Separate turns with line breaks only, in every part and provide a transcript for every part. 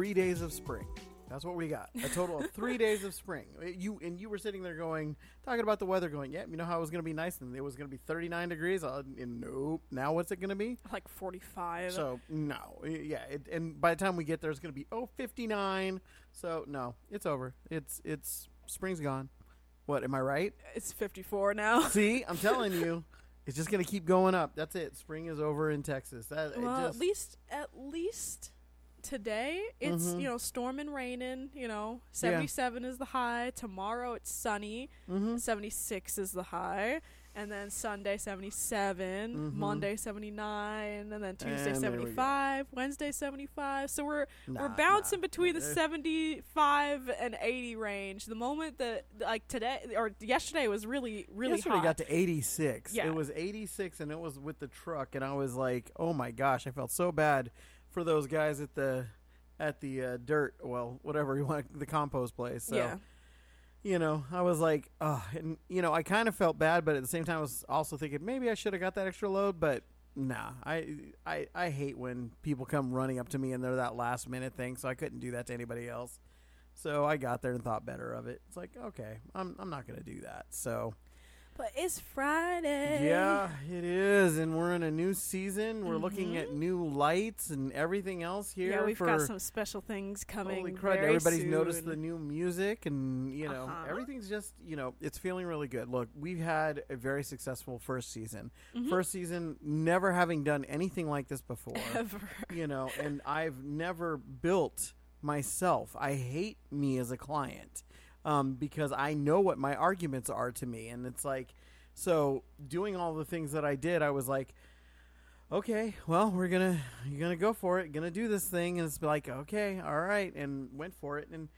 Three days of spring. That's what we got. A total of three days of spring. You and you were sitting there going, talking about the weather, going, "Yeah, you know how it was going to be nice, and it was going to be 39 degrees." Uh, and nope. Now what's it going to be?
Like 45.
So no, yeah. It, and by the time we get there, it's going to be oh 59. So no, it's over. It's it's spring's gone. What am I right?
it's 54 now.
See, I'm telling you, it's just going to keep going up. That's it. Spring is over in Texas. That it
well,
just,
at least at least today it's
Mhm.
you know storming raining you know 77 is the high tomorrow it's sunny
Mhm.
76 is the high and then sunday 77
Mhm.
monday 79 and then tuesday
And there we
75 wednesday 75 so we're
Nah,
we're bouncing
nah.
between the
Eh.
75 and 80 range the moment that like today or yesterday was really really
Yesterday
hot
got to 86.
Yeah.
It was 86 and it was with the truck and I was like, "Oh my gosh, I felt so bad for those guys at the at the uh, dirt, well, whatever you want, the compost place." So,
yeah
you know, I was like, "Oh, and you know, I kind of felt bad, but at the same time I was also thinking maybe I should have got that extra load, but Nah, I, I I hate when people come running up to me and they're that last minute thing, so I couldn't do that to anybody else. So I got there and thought better of it. It's like, okay, I'm I'm not gonna do that. So
but it's friday
yeah, it is, and we're in a new season. We're looking
Mhm.
at new lights and everything else here.
yeah we've
for,
got some special things coming
Holy crud!
very
Everybody's noticed the new music, and you know
Uh-huh.
everything's just you know it's feeling really good. Look, we've had a very successful first season.
Mhm.
First season, never having done anything like this before.
ever
you know, and I've never built myself. I hate me as a client um, because I know what my arguments are to me, and it's like, so doing all the things that I did, I was like, okay, well, we're gonna you're gonna go for it, gonna do this thing, and it's like, okay, all right, and went for it, and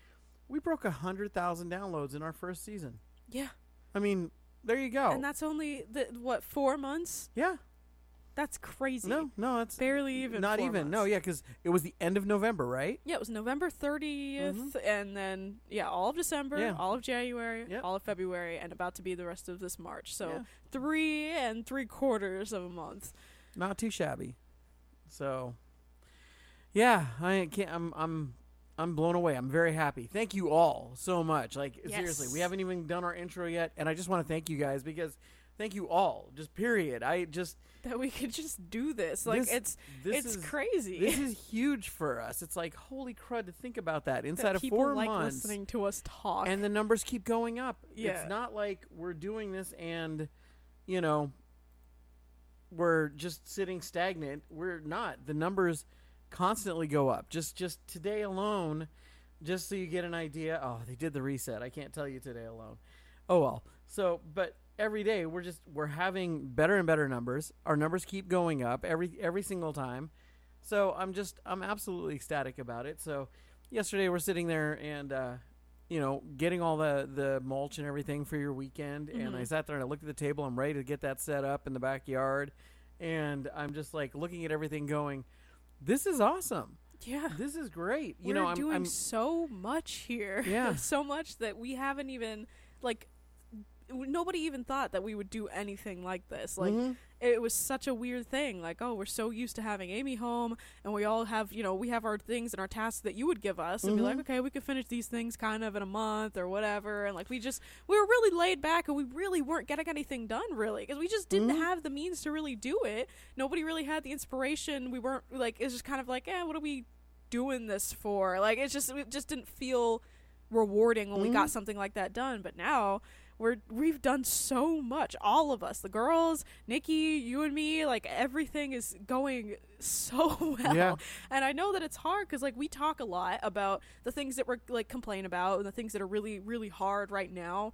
we broke a hundred thousand downloads in our first season.
yeah.
I mean, there you go.
and that's only the what four months?
Yeah,
that's crazy
no, no, it's
barely even
not even. No, yeah, because it was the end of November, right?
Yeah, it was November 30th, and then yeah, all of December,
Mm-hmm. Yeah.
all of January,
Yep.
all of February, and about to be the rest of this March. So
Yeah.
three and three quarters of a month.
not too shabby. So, yeah, I can't. I'm I'm I'm blown away. I'm very happy. Thank you all so much. Like seriously, we haven't even done our intro yet, and I just want to thank you guys because thank you all. Just period. I just
That we could just do this. Like
This-
it's
this
it's
is
crazy.
this is huge for us. It's like holy crud to think about that
that
inside of four
like
months.
listening to us talk.
and the numbers keep going up.
Yeah.
It's not like we're doing this and you know we're just sitting stagnant. We're not. The numbers constantly go up. Just just today alone, just so you get an idea. Oh, they did the reset. I can't tell you today alone. Oh well. So, but every day we're just we're having better and better numbers. Our numbers keep going up every every single time. So I'm just I'm absolutely ecstatic about it. So yesterday we're sitting there and uh, you know getting all the the mulch and everything for your weekend, and I
Mhm.
sat there and I looked at the table. I'm ready to get that set up in the backyard, and I'm just like looking at everything, going, "This is awesome.
yeah.
This is great." You
We're
know, I'm,
doing
I'm
so much here.
Yeah.
so much that we haven't even like nobody even thought that we would do anything like this. Like
Mhm.
it was such a weird thing. Like, oh, we're so used to having Amy home, and we all have, you know, we have our things and our tasks that you would give us, and be like,
Mhm.
okay, we could finish these things kind of in a month or whatever. And like, we just we were really laid back, and we really weren't getting anything done really because we just didn't
Mhm.
have the means to really do it. Nobody really had the inspiration. We weren't like it's just kind of like, eh, what are we doing this for? Like, it's just it just didn't feel rewarding when we got
Mhm.
something like that done. But now we're we've done so much all of us the girls nikki you and me like everything is going so well.
Yeah.
and i know that it's hard because like we talk a lot about the things that we're like complain about and the things that are really really hard right now.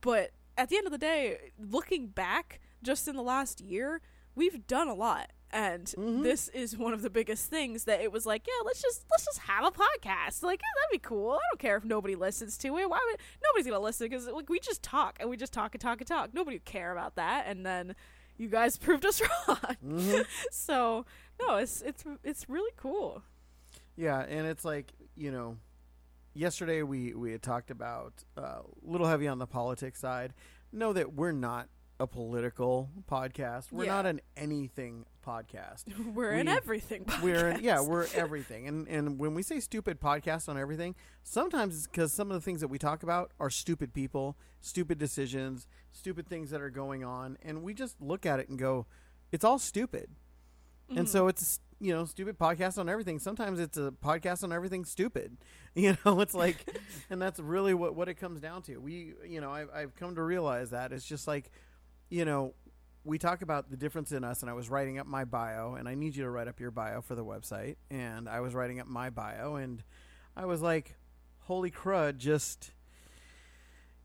But at the end of the day looking back just in the last year we've done a lot and
Mhm.
this is one of the biggest things that it was like yeah let's just let's just have a podcast. Like yeah, that'd be cool. I don't care if nobody listens to it. Why would nobody's gonna listen because like we just talk and we just talk and talk and talk. Nobody would care about that. And then you guys proved us wrong.
Mhm.
so no it's it's it's really cool.
Yeah, and it's like you know, yesterday we we had talked about uh, a little heavy on the politics side. Know that we're not a political podcast. We're
Yeah.
not an anything podcast.
We're
We-
everything.
We're in, yeah, we're everything. And and when we say stupid podcast on everything, sometimes it's because some of the things that we talk about are stupid people, stupid decisions, stupid things that are going on, and we just look at it and go, it's all stupid. And
Mhm.
so it's you know stupid podcast on everything. Sometimes it's a podcast on everything stupid. You know, it's like, and that's really what what it comes down to. We you know I've I've come to realize that it's just like, you know, we talk about the difference in us, and I was writing up my bio, and I need you to write up your bio for the website, and I was writing up my bio, and I was like, holy crud, just.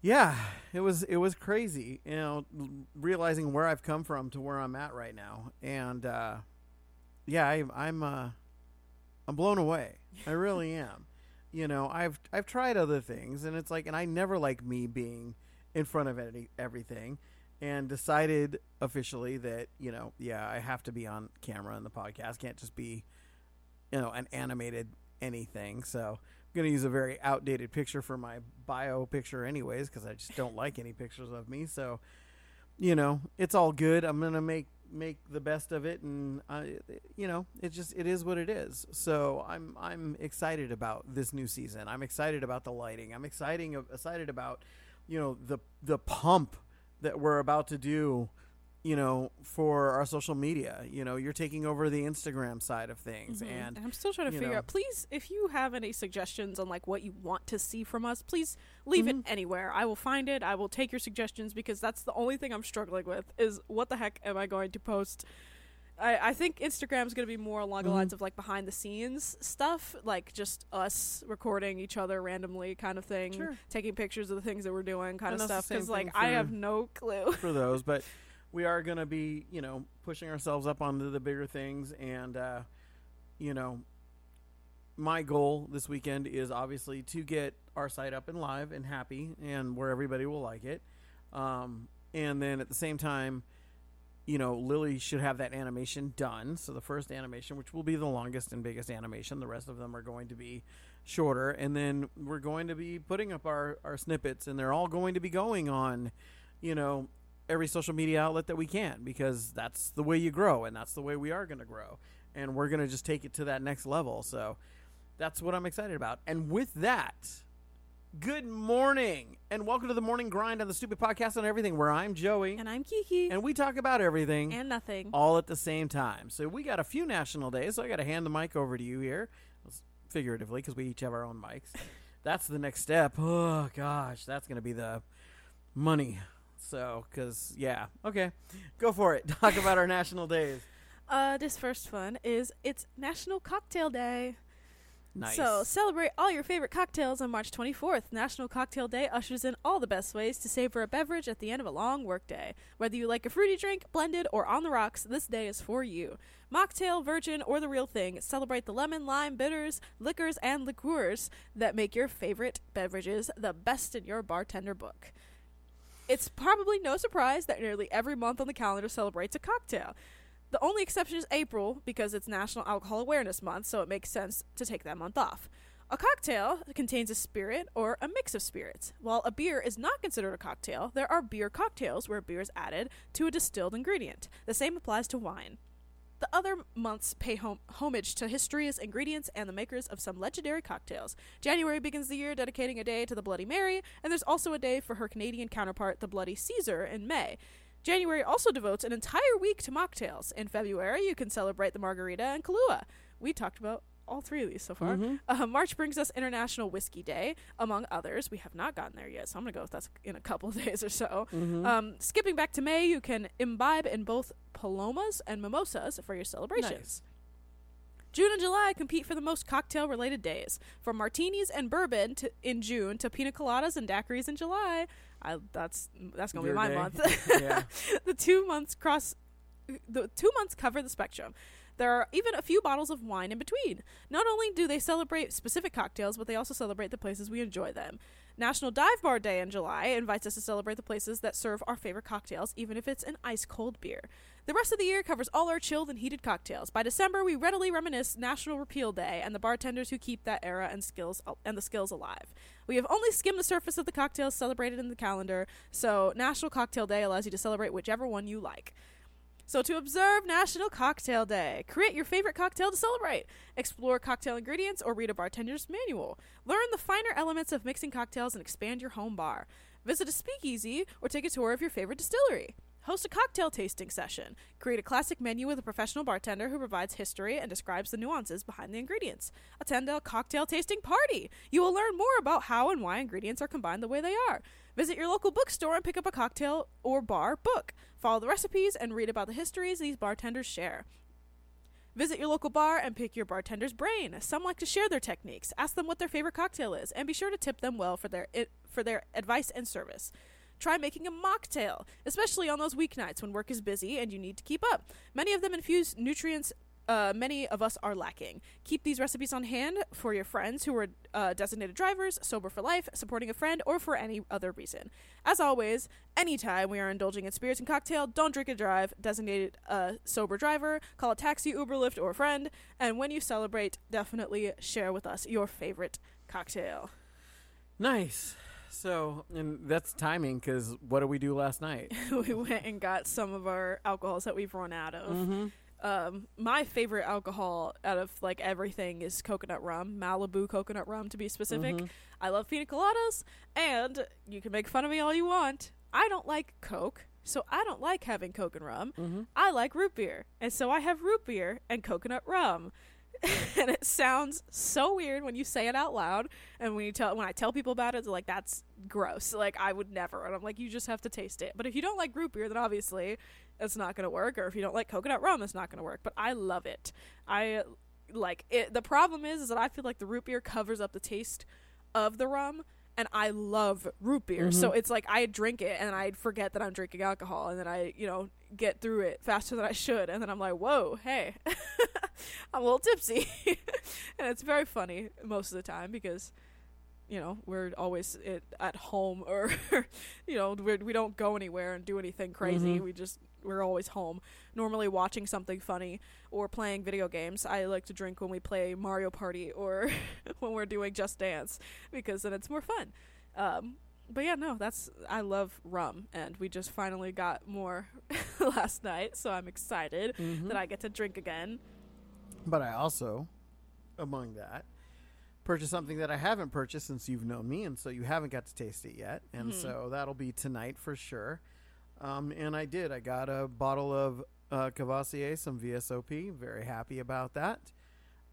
Yeah, it was it was crazy, you know, realizing where I've come from to where I'm at right now, and uh, yeah, I, I'm uh, I'm blown away. I really am. You know, I've I've tried other things, and it's like, and I never like me being in front of any, everything, and decided officially that you know, yeah, I have to be on camera in the podcast. Can't just be, you know, an animated anything. So I'm gonna use a very outdated picture for my bio picture, anyways, because I just don't like any pictures of me. So, you know, it's all good. I'm gonna make make the best of it, and I, you know, it just it is what it is. So I'm I'm excited about this new season. I'm excited about the lighting. I'm exciting excited about, you know, the the pump that we're about to do. You know, for our social media, you know, you're taking over the Instagram side of things,
Mhm.
and
I'm still trying to figure
know.
out. Please, if you have any suggestions on like what you want to see from us, please leave it
Mhm.
anywhere. I will find it. I will take your suggestions because that's the only thing I'm struggling with. Is what the heck am I going to post? I, I think Instagram's going to be more along the
Mhm.
lines of like behind the scenes stuff, like just us recording each other randomly, kind of thing,
Sure.
taking pictures of the things that we're doing, kind
And
of stuff. Because like I have no clue.
for those, but we are going to be, you know, pushing ourselves up onto the bigger things. And, uh, you know, my goal this weekend is obviously to get our site up and live and happy and where everybody will like it. Um, and then at the same time, you know, Lily should have that animation done. So the first animation, which will be the longest and biggest animation, the rest of them are going to be shorter. And then we're going to be putting up our, our snippets, and they're all going to be going on, you know, every social media outlet that we can because that's the way you grow and that's the way we are going to grow. And we're going to just take it to that next level. So that's what I'm excited about. And with that, good morning and welcome to the morning grind on the stupid podcast on everything where I'm Joey
and I'm Kiki.
and we talk about everything
and nothing.
all at the same time. So we got a few national days. So I got to hand the mic over to you here, figuratively, because we each have our own mics. That's the next step. Oh gosh, that's gonna be the money. So, because yeah, okay, go for it. Talk about our national days.
Uh, this first one is it's National Cocktail Day.
Nice.
So celebrate all your favorite cocktails on March 24th. National Cocktail Day ushers in all the best ways to savor a beverage at the end of a long workday. Whether you like a fruity drink, blended, or on the rocks, this day is for you. Mocktail, virgin, or the real thing, celebrate the lemon, lime, bitters, liquors, and liqueurs that make your favorite beverages the best in your bartender book. It's probably no surprise that nearly every month on the calendar celebrates a cocktail. The only exception is April because it's National Alcohol Awareness Month, so it makes sense to take that month off. A cocktail contains a spirit or a mix of spirits. While a beer is not considered a cocktail, there are beer cocktails where beer is added to a distilled ingredient. The same applies to wine. The other months pay hom- homage to history's ingredients and the makers of some legendary cocktails. January begins the year dedicating a day to the Bloody Mary, and there's also a day for her Canadian counterpart, the Bloody Caesar, in May. January also devotes an entire week to mocktails. In February, you can celebrate the Margarita and Kahlua. We talked about all three of these so far.
Mhm.
Uh, March brings us International Whiskey Day, among others. We have not gotten there yet, so I'm going to go with that in a couple of days or so.
Mhm.
Um, skipping back to May, you can imbibe in both palomas and mimosas for your celebrations.
Nice.
June and July compete for the most cocktail related days. From martinis and bourbon to, in June to pina coladas and daiquiris in July. I, that's that's going to be my
day.
month.
Yeah.
the two months cross the two months cover the spectrum. There are even a few bottles of wine in between. Not only do they celebrate specific cocktails, but they also celebrate the places we enjoy them. National Dive Bar Day in July invites us to celebrate the places that serve our favorite cocktails, even if it's an ice cold beer. The rest of the year covers all our chilled and heated cocktails. By December, we readily reminisce National Repeal Day and the bartenders who keep that era and skills and the skills alive. We have only skimmed the surface of the cocktails celebrated in the calendar, so National Cocktail Day allows you to celebrate whichever one you like. So, to observe National Cocktail Day, create your favorite cocktail to celebrate. Explore cocktail ingredients or read a bartender's manual. Learn the finer elements of mixing cocktails and expand your home bar. Visit a speakeasy or take a tour of your favorite distillery. Host a cocktail tasting session. Create a classic menu with a professional bartender who provides history and describes the nuances behind the ingredients. Attend a cocktail tasting party. You will learn more about how and why ingredients are combined the way they are. Visit your local bookstore and pick up a cocktail or bar book. Follow the recipes and read about the histories these bartenders share. Visit your local bar and pick your bartender's brain. Some like to share their techniques. Ask them what their favorite cocktail is, and be sure to tip them well for their for their advice and service. Try making a mocktail, especially on those weeknights when work is busy and you need to keep up. Many of them infuse nutrients uh, many of us are lacking. Keep these recipes on hand for your friends who are uh, designated drivers, sober for life, supporting a friend, or for any other reason. As always, anytime we are indulging in spirits and cocktail, don't drink and drive. Designated a sober driver, call a taxi, Uber, Lyft, or a friend. And when you celebrate, definitely share with us your favorite cocktail.
Nice. So, and that's timing because what did we do last night?
we went and got some of our alcohols that we've run out of.
Mm-hmm.
Um, my favorite alcohol out of like everything is coconut rum, Malibu coconut rum to be specific.
Mhm.
I love pina coladas, and you can make fun of me all you want. I don't like Coke, so I don't like having Coke and rum.
Mm-hmm.
I like root beer, and so I have root beer and coconut rum. and it sounds so weird when you say it out loud, and when you tell when I tell people about it, they're like, "That's gross." Like I would never. And I'm like, "You just have to taste it." But if you don't like root beer, then obviously it's not gonna work. Or if you don't like coconut rum, it's not gonna work. But I love it. I like it. The problem is, is that I feel like the root beer covers up the taste of the rum. And I love root beer, so
Mhm.
it's like I drink it and I forget that I'm drinking alcohol, and then I, you know, get through it faster than I should, and then I'm like, whoa, hey, I'm a little tipsy, and it's very funny most of the time because, you know, we're always it, at home or, you know, we're, we don't go anywhere and do anything crazy.
Mhm.
We just we're always home, normally watching something funny or playing video games. I like to drink when we play Mario Party or when we're doing Just Dance because then it's more fun. Um, but yeah, no, that's I love rum, and we just finally got more last night, so I'm excited
Mm-hmm.
that I get to drink again.
But I also, among that, purchased something that I haven't purchased since you've known me, and so you haven't got to taste it yet. And
Mhm.
so that'll be tonight for sure. Um, and I did. I got a bottle of uh, Courvoisier, some VSOP. Very happy about that.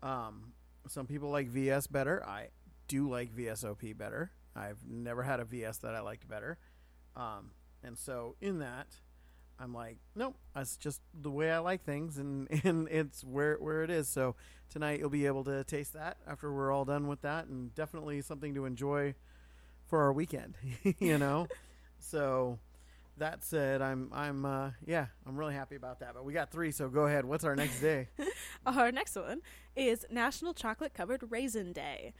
Um, some people like VS better. I do like VSOP better. I've never had a VS that I liked better. Um, and so in that, I'm like, nope, that's just the way I like things, and, and it's where where it is. So tonight you'll be able to taste that after we're all done with that, and definitely something to enjoy for our weekend, you know. so that said, I'm I'm uh, yeah, I'm really happy about that. But we got three, so go ahead. What's our next day?
Our next one is National Chocolate Covered Raisin Day.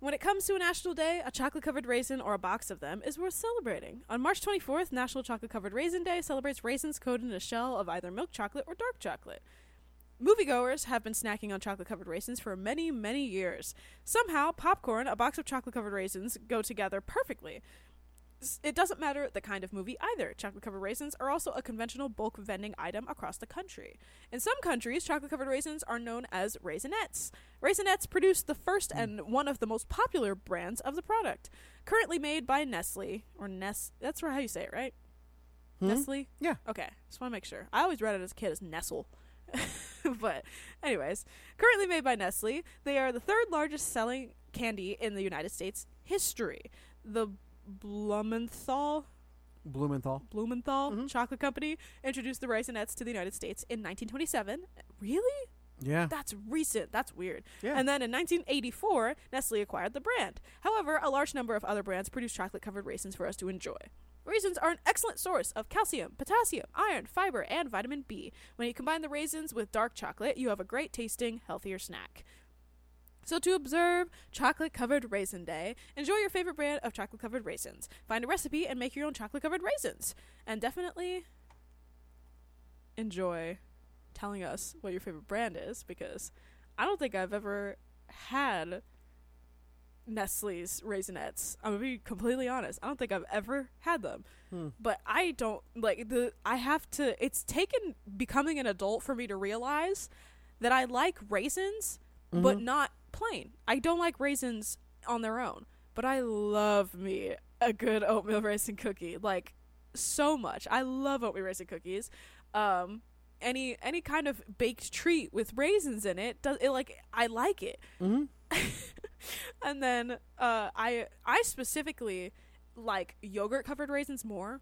When it comes to a national day, a chocolate covered raisin or a box of them is worth celebrating. On March 24th, National Chocolate Covered Raisin Day celebrates raisins coated in a shell of either milk chocolate or dark chocolate. Moviegoers have been snacking on chocolate covered raisins for many, many years. Somehow, popcorn, a box of chocolate covered raisins, go together perfectly. It doesn't matter the kind of movie either. Chocolate covered raisins are also a conventional bulk vending item across the country. In some countries, chocolate covered raisins are known as Raisinets. Raisinets produce the first and one of the most popular brands of the product. Currently made by Nestle, or Ness, that's how you say it, right?
Hmm?
Nestle?
Yeah.
Okay, just want to make sure. I always read it as a kid as Nestle. but, anyways, currently made by Nestle, they are the third largest selling candy in the United States history. The Blumenthal
Blumenthal.
Blumenthal
Mhm.
Chocolate Company introduced the Raisinets to the United States in 1927. Really?
Yeah.
That's recent. That's weird.
Yeah.
And then in 1984, Nestle acquired the brand. However, a large number of other brands produce chocolate covered raisins for us to enjoy. Raisins are an excellent source of calcium, potassium, iron, fiber, and vitamin B. When you combine the raisins with dark chocolate, you have a great tasting, healthier snack. So, to observe Chocolate Covered Raisin Day, enjoy your favorite brand of chocolate covered raisins. Find a recipe and make your own chocolate covered raisins. And definitely enjoy telling us what your favorite brand is because I don't think I've ever had Nestle's Raisinets. I'm gonna be completely honest. I don't think I've ever had them.
Hmm.
But I don't like the I have to it's taken becoming an adult for me to realize that I like raisins but
Mhm.
not plain. I don't like raisins on their own, but I love me a good oatmeal raisin cookie like so much. I love oatmeal raisin cookies. Um any any kind of baked treat with raisins in it does it like I like it.
Mhm.
and then uh I I specifically like yogurt covered raisins more,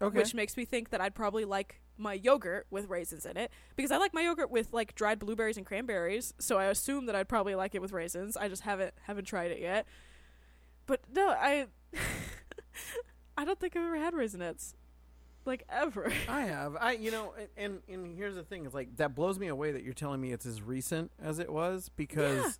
Okay.
which makes me think that I'd probably like my yogurt with raisins in it because I like my yogurt with like dried blueberries and cranberries, so I assume that I'd probably like it with raisins. I just haven't haven't tried it yet. But no, I I don't think I've ever had raisinets. Like ever.
I have. I you know, and and here's the thing: it's like that blows me away that you're telling me it's as recent as it was because
Yeah.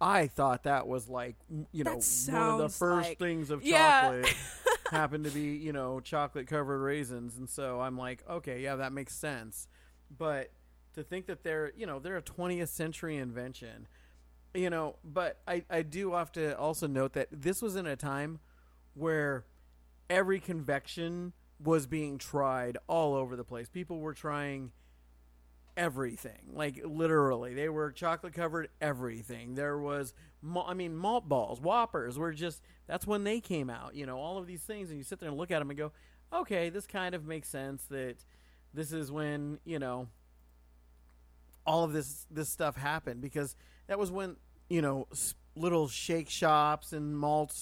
I thought that was like you know one of the first
like-
things of
Yeah.
chocolate happened to be you know chocolate covered raisins, and so I'm like, okay, yeah, that makes sense. But to think that they're you know they're a 20th century invention, you know, but I I do have to also note that this was in a time where every convection was being tried all over the place. People were trying everything, like literally. They were chocolate covered everything. There was, I mean, malt balls, Whoppers were just. That's when they came out. You know, all of these things, and you sit there and look at them and go, okay, this kind of makes sense. That this is when you know all of this this stuff happened because that was when you know little shake shops and malt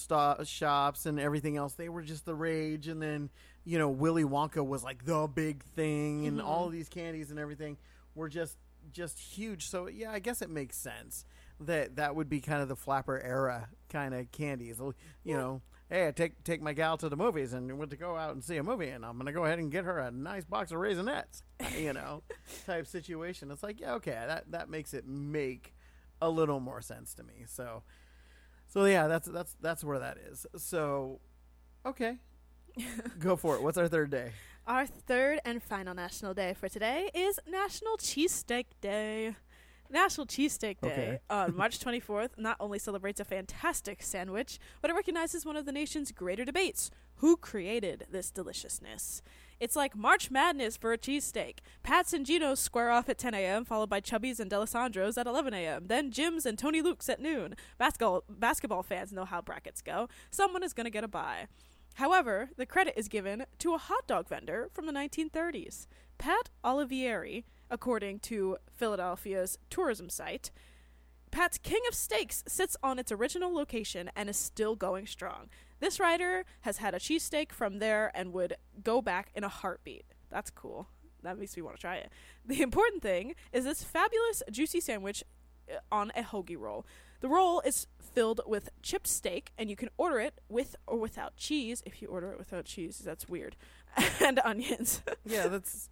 shops and everything else they were just the rage and then you know willy wonka was like the big thing and
Mhm.
all of these candies and everything were just just huge. So yeah i guess it makes sense that that would be kind of the flapper era kind of candies. You
Yeah.
know hey I take take my gal to the movies and went to go out and see a movie and i'm gonna go ahead and get her a nice box of raisinets you know type situation. It's like yeah okay that that makes it make a little more sense to me. So so yeah that's that's that's where that is. So okay. Go for it. What's our third day
Our third and final national day for today is National Cheesesteak Day. National Cheesesteak Day
Okay.
on March 24th not only celebrates a fantastic sandwich, but it recognizes one of the nation's greater debates who created this deliciousness? It's like March Madness for a cheesesteak. Pats and Geno's square off at 10 a.m., followed by Chubby's and Dalessandro's at 11 a.m., then Jim's and Tony Luke's at noon. Basketball, basketball fans know how brackets go. Someone is going to get a bye. However, the credit is given to a hot dog vendor from the 1930s, Pat Olivieri, according to Philadelphia's tourism site. Pat's King of Steaks sits on its original location and is still going strong. This writer has had a cheesesteak from there and would go back in a heartbeat. That's cool. That makes me want to try it. The important thing is this fabulous juicy sandwich on a hoagie roll. The roll is filled with chipped steak, and you can order it with or without cheese. If you order it without cheese, that's weird. and onions.
yeah that's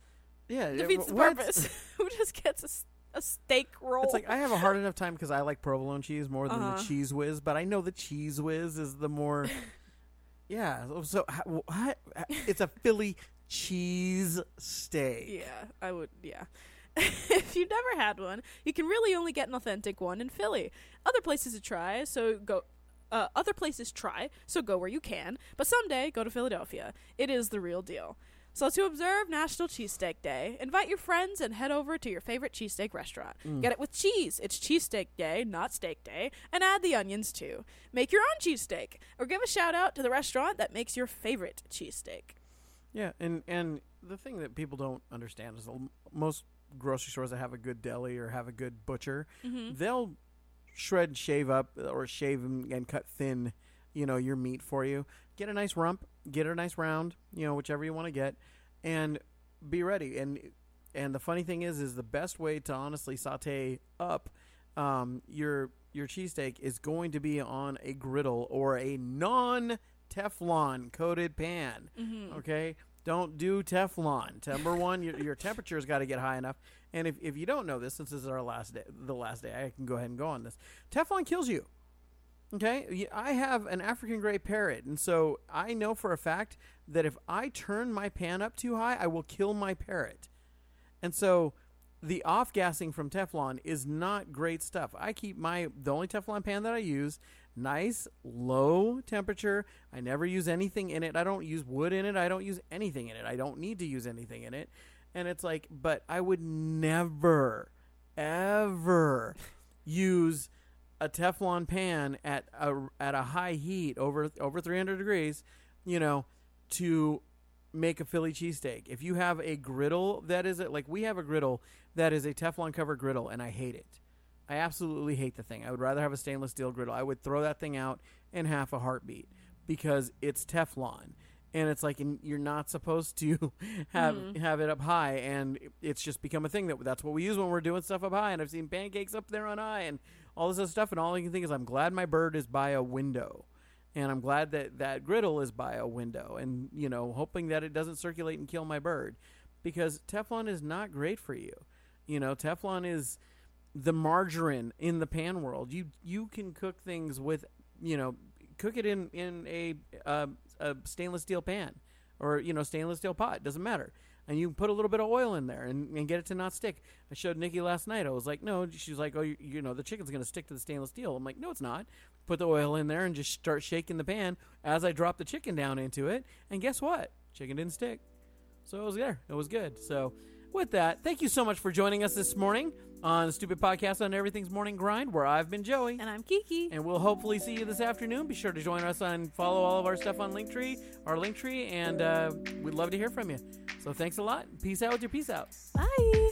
yeah
Defeats the
what?
purpose. Who just gets a a steak roll?
It's like I have a hard enough time because I like provolone cheese more than
Uh-huh.
the Cheez Whiz, but I know the Cheez Whiz is the more. yeah, so- so what? It's a Philly cheese steak.
Yeah, I would. Yeah. if you've never had one, you can really only get an authentic one in Philly. Other places to try, so go. Uh, other places try, so go where you can. But someday, go to Philadelphia. It is the real deal. So to observe National Cheesesteak Day, invite your friends and head over to your favorite cheesesteak restaurant.
Mm.
Get it with cheese. It's cheesesteak day, not steak day, and add the onions too. Make your own cheesesteak, or give a shout out to the restaurant that makes your favorite cheesesteak.
Yeah, and and the thing that people don't understand is most grocery stores that have a good deli or have a good butcher,
Mm-hmm.
they'll shred, shave up, or shave and, and cut thin, you know, your meat for you. Get a nice rump, get a nice round, you know, whichever you want to get, and be ready. And and the funny thing is, is the best way to honestly saute up um, your your cheesesteak is going to be on a griddle or a non Teflon coated pan. Okay, don't do Teflon. Number one, your, your temperature's got to get high enough. And if, if you don't know this, since this is our last day, the last day, I can go ahead and go on this. Teflon kills you. Okay, I have an African gray parrot, and so I know for a fact that if I turn my pan up too high, I will kill my parrot. And so the off gassing from Teflon is not great stuff. I keep my the only Teflon pan that I use nice low temperature. I never use anything in it. I don't use wood in it. I don't use anything in it. I don't need to use anything in it. And it's like, but I would never ever use a Teflon pan at a at a high heat over over 300 degrees, you know, to make a Philly cheesesteak. If you have a griddle that is it, like we have a griddle that is a Teflon covered griddle, and I hate it. I absolutely hate the thing. I would rather have a stainless steel griddle. I would throw that thing out in half a heartbeat because it's Teflon. And it's like and you're not supposed to have mm-hmm. have it up high, and it's just become a thing that that's what we use when we're doing stuff up high. And I've seen pancakes up there on high, and all this other stuff. And all I can think is, I'm glad my bird is by a window, and I'm glad that that griddle is by a window, and you know, hoping that it doesn't circulate and kill my bird, because Teflon is not great for you. You know, Teflon is the margarine in the pan world. You you can cook things with you know cook it in in a uh, a stainless steel pan or you know stainless steel pot. Doesn't matter. And you put a little bit of oil in there and, and get it to not stick. I showed Nikki last night. I was like, no. She's like, oh, you, you know, the chicken's gonna stick to the stainless steel. I'm like, no, it's not. Put the oil in there and just start shaking the pan as I drop the chicken down into it. And guess what? Chicken didn't stick. So it was there. It was good. So with that, thank you so much for joining us this morning on Stupid Podcast on Everything's Morning Grind, where I've been Joey.
And I'm Kiki.
And we'll hopefully see you this afternoon. Be sure to join us and follow all of our stuff on Linktree, our Linktree, and uh, we'd love to hear from you. So thanks a lot. Peace out with your peace out.
Bye.